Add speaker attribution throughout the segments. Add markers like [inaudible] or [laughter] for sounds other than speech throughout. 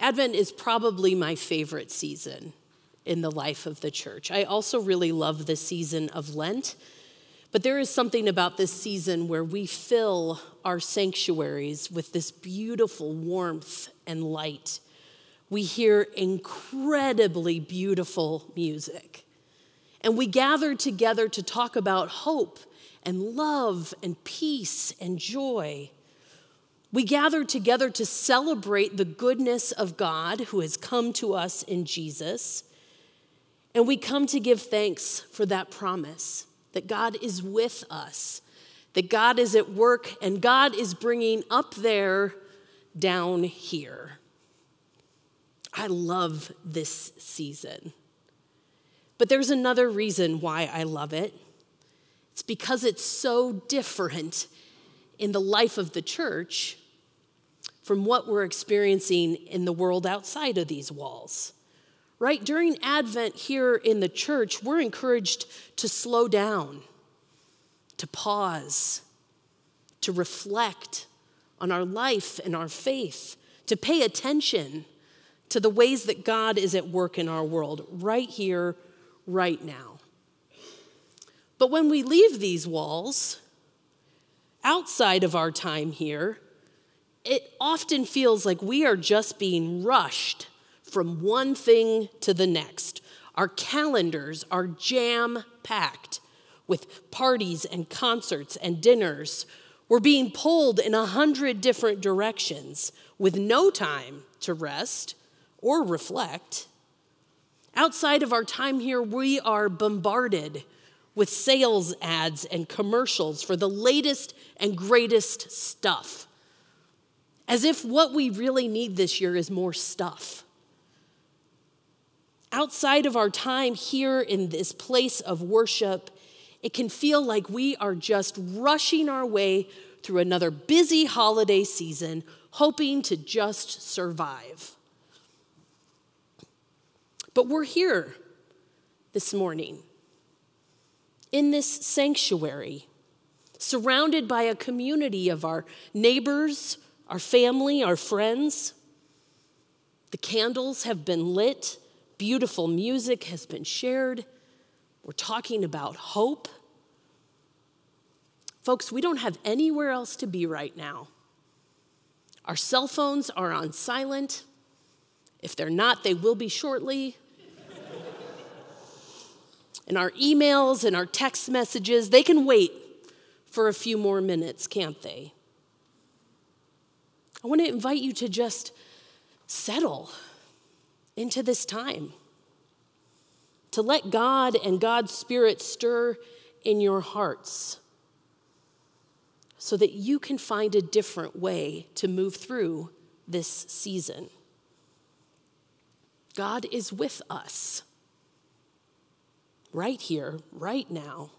Speaker 1: Advent is probably my favorite season in the life of the church. I also really love the season of Lent, but there is something about this season where we fill our sanctuaries with this beautiful warmth and light. We hear incredibly beautiful music. And we gather together to talk about hope and love and peace and joy. We gather together to celebrate the goodness of God who has come to us in Jesus. And we come to give thanks for that promise that God is with us, that God is at work, and God is bringing up there down here. I love this season. But there's another reason why I love it. It's because it's so different in the life of the church from what we're experiencing in the world outside of these walls. Right? During Advent here in the church, we're encouraged to slow down, to pause, to reflect on our life and our faith, to pay attention to the ways that God is at work in our world right here, right now. But when we leave these walls, outside of our time here, it often feels like we are just being rushed from one thing to the next. Our calendars are jam packed with parties and concerts and dinners. We're being pulled in a hundred different directions with no time to rest or reflect. Outside of our time here, we are bombarded with sales ads and commercials for the latest and greatest stuff as if what we really need this year is more stuff. Outside of our time here in this place of worship, it can feel like we are just rushing our way through another busy holiday season, hoping to just survive. But we're here this morning in this sanctuary, surrounded by a community of our neighbors, our family, our friends. The candles have been lit, beautiful music has been shared. We're talking about hope. Folks, we don't have anywhere else to be right now. Our cell phones are on silent. If they're not, they will be shortly. and our emails and our text messages, they can wait for a few more minutes, can't they? I want to invite you to just settle into this time, to let God and God's Spirit stir in your hearts so that you can find a different way to move through this season. God is with us right here, right now.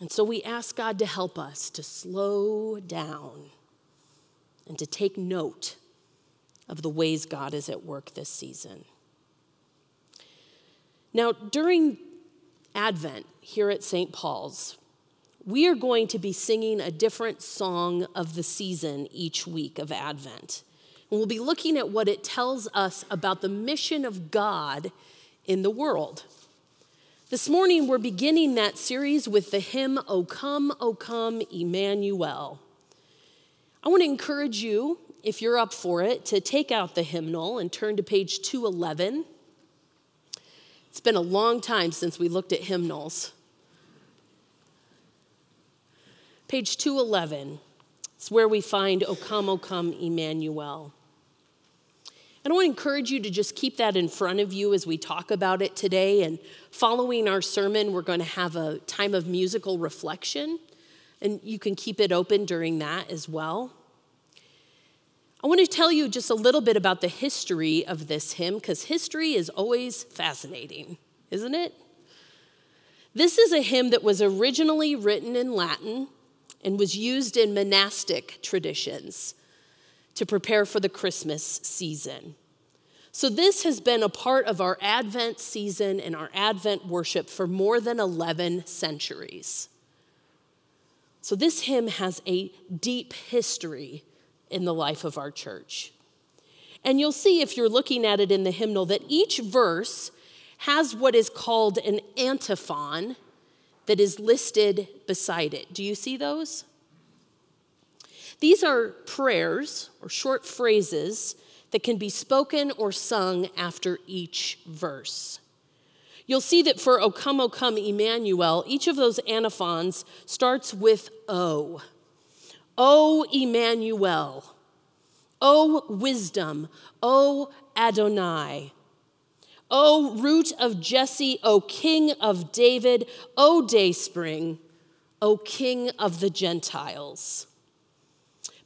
Speaker 1: And so we ask God to help us to slow down and to take note of the ways God is at work this season. Now, during Advent here at St. Paul's, we are going to be singing a different song of the season each week of Advent. And we'll be looking at what it tells us about the mission of God in the world. This morning, we're beginning that series with the hymn, O Come, O Come, Emmanuel. I want to encourage you, if you're up for it, to take out the hymnal and turn to page 211. It's been a long time since we looked at hymnals. Page 211, it's where we find O come, O come, Emmanuel. And I want to encourage you to just keep that in front of you as we talk about it today. And following our sermon, we're going to have a time of musical reflection and you can keep it open during that as well. I want to tell you just a little bit about the history of this hymn because history is always fascinating, isn't it? This is a hymn that was originally written in Latin and was used in monastic traditions to prepare for the Christmas season. So, this has been a part of our Advent season and our Advent worship for more than 11 centuries. So, this hymn has a deep history in the life of our church. And you'll see if you're looking at it in the hymnal that each verse has what is called an antiphon that is listed beside it. Do you see those? These are prayers or short phrases that can be spoken or sung after each verse. You'll see that for O come, O come, Emmanuel, each of those antiphons starts with O. O Emmanuel. O wisdom. O Adonai. O root of Jesse, O king of David, O dayspring, O king of the Gentiles.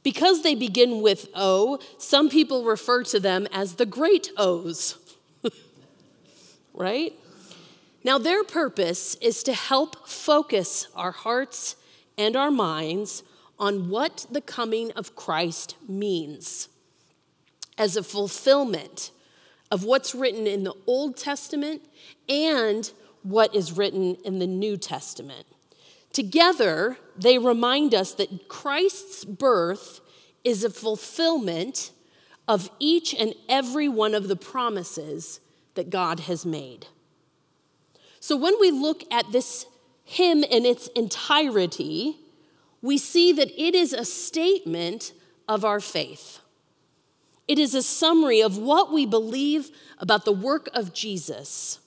Speaker 1: Because they begin with O, some people refer to them as the great O's. [laughs] right? Now, their purpose is to help focus our hearts and our minds on what the coming of Christ means as a fulfillment of what's written in the Old Testament and what is written in the New Testament. Together, they remind us that Christ's birth is a fulfillment of each and every one of the promises that God has made. So when we look at this hymn in its entirety, we see that it is a statement of our faith. It is a summary of what we believe about the work of Jesus.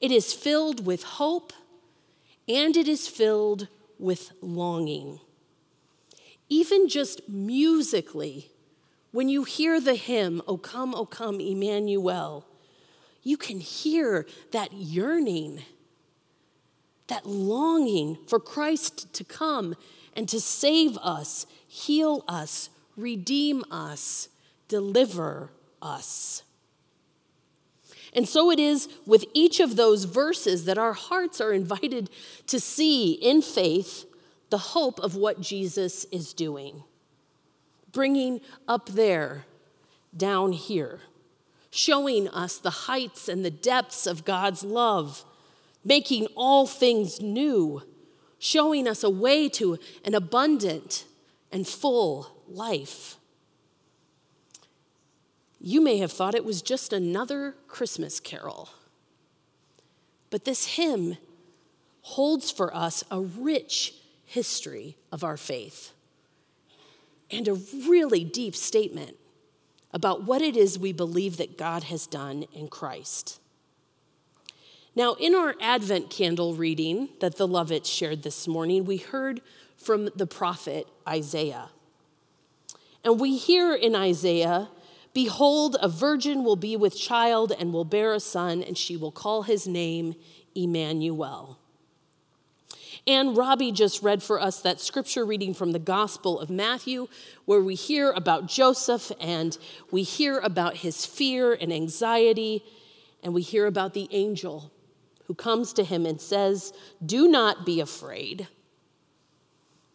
Speaker 1: It is filled with hope and it is filled with longing. Even just musically, when you hear the hymn, O come, O come, Emmanuel, you can hear that yearning, that longing for Christ to come and to save us, heal us, redeem us, deliver us. And so it is with each of those verses that our hearts are invited to see in faith the hope of what Jesus is doing, bringing up there, down here, showing us the heights and the depths of God's love, making all things new, showing us a way to an abundant and full life. You may have thought it was just another Christmas carol. But this hymn holds for us a rich history of our faith and a really deep statement about what it is we believe that God has done in Christ. Now, in our Advent candle reading that the Lovets shared this morning, we heard from the prophet Isaiah. And we hear in Isaiah Behold, a virgin will be with child and will bear a son, and she will call his name Emmanuel. And Robbie just read for us that scripture reading from the Gospel of Matthew, where we hear about Joseph and we hear about his fear and anxiety, and we hear about the angel who comes to him and says, Do not be afraid.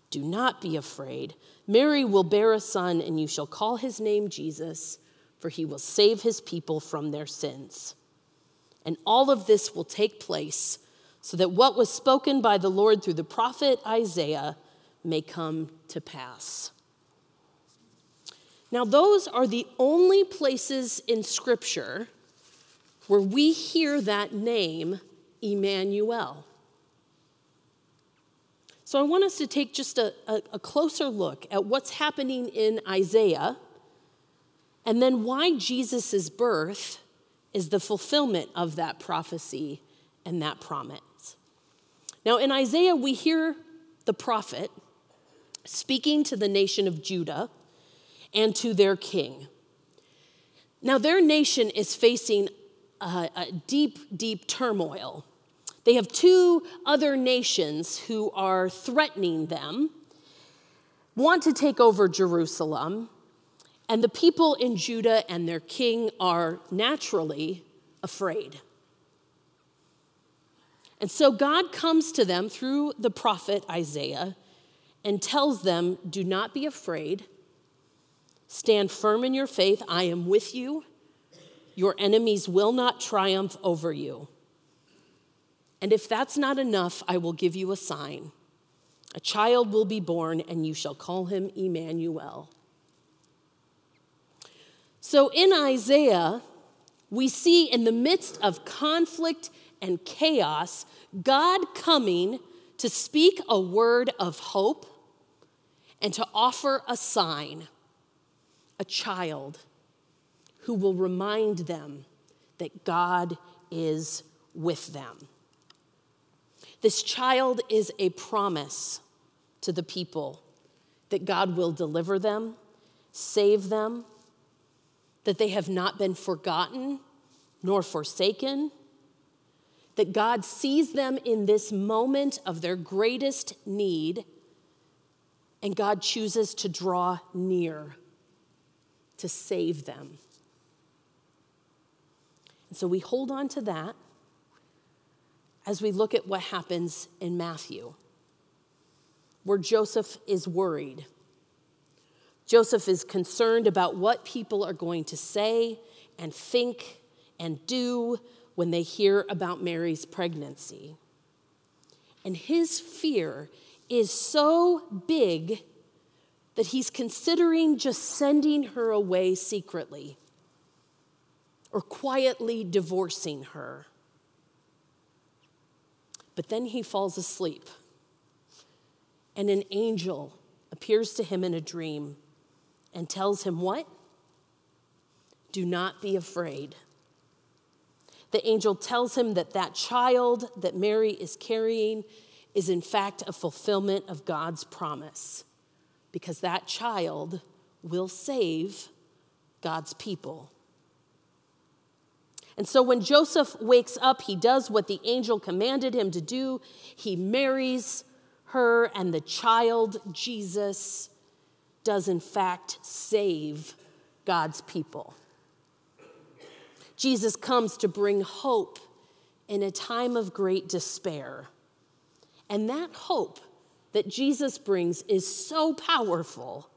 Speaker 1: Do not be afraid. Mary will bear a son, and you shall call his name Jesus for he will save his people from their sins. And all of this will take place so that what was spoken by the Lord through the prophet Isaiah may come to pass. Now, those are the only places in Scripture where we hear that name, Emmanuel. So, I want us to take just a, a, a closer look at what's happening in Isaiah and then why Jesus' birth is the fulfillment of that prophecy and that promise. Now, in Isaiah, we hear the prophet speaking to the nation of Judah and to their king. Now, their nation is facing a, a deep, deep turmoil. They have two other nations who are threatening them, want to take over Jerusalem, and the people in Judah and their king are naturally afraid. And so God comes to them through the prophet Isaiah and tells them, Do not be afraid. Stand firm in your faith. I am with you. Your enemies will not triumph over you. And if that's not enough, I will give you a sign. A child will be born, and you shall call him Emmanuel So in Isaiah, we see in the midst of conflict and chaos, God coming to speak a word of hope and to offer a sign, a child who will remind them that God is with them. This child is a promise to the people that God will deliver them, save them, that they have not been forgotten nor forsaken, that God sees them in this moment of their greatest need, and God chooses to draw near to save them. And so we hold on to that as we look at what happens in Matthew, where Joseph is worried. Joseph is concerned about what people are going to say and think and do when they hear about Mary's pregnancy. And his fear is so big that he's considering just sending her away secretly or quietly divorcing her. But then he falls asleep, and an angel appears to him in a dream and tells him what? Do not be afraid. The angel tells him that that child that Mary is carrying is, in fact, a fulfillment of God's promise, because that child will save God's people. And so when Joseph wakes up, he does what the angel commanded him to do. He marries her, and the child, Jesus, does in fact save God's people. Jesus comes to bring hope in a time of great despair. And that hope that Jesus brings is so powerful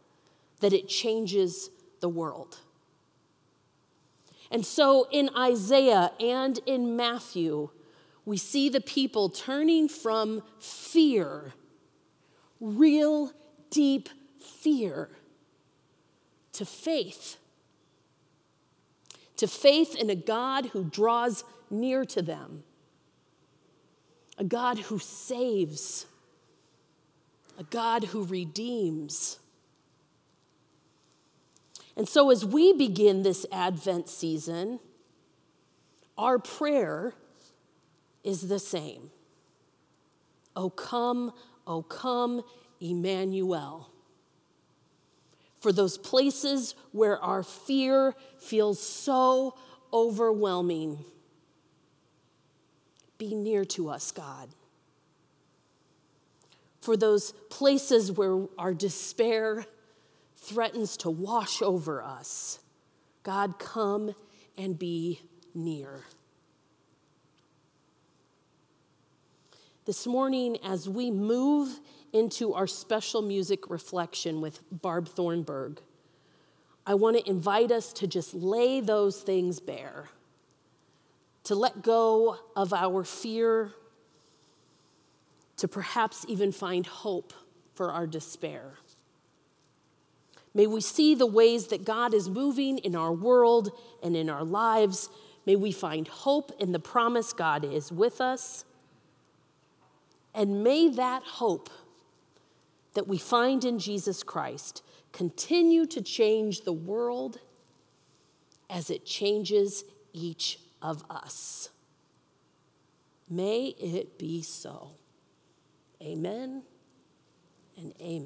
Speaker 1: that it changes the world. And so in Isaiah and in Matthew, we see the people turning from fear, real deep fear, to faith to faith in a God who draws near to them, a God who saves, a God who redeems. And so, as we begin this Advent season, our prayer is the same. O come, O come, Emmanuel for those places where our fear feels so overwhelming. Be near to us, God. For those places where our despair threatens to wash over us, God, come and be near. This morning, as we move into our special music reflection with Barb Thornburg, I want to invite us to just lay those things bare, to let go of our fear, to perhaps even find hope for our despair. May we see the ways that God is moving in our world and in our lives. May we find hope in the promise God is with us. And may that hope that we find in Jesus Christ continue to change the world as it changes each of us. May it be so. Amen and amen.